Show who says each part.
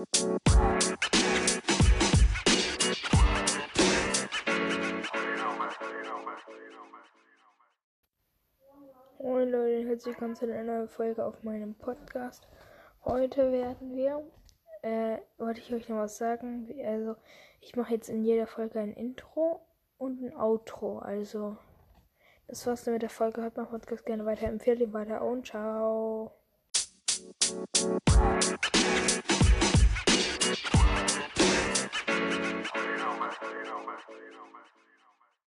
Speaker 1: Moin Leute, herzlich willkommen zu einer neuen Folge auf meinem Podcast. Heute werden wir, äh, wollte ich euch noch was sagen. Also, ich mache jetzt in jeder Folge ein Intro und ein Outro. Also, das war's dann mit der Folge. Hört mein Podcast gerne weiter, empfehlt ihn weiter und ciao. for you.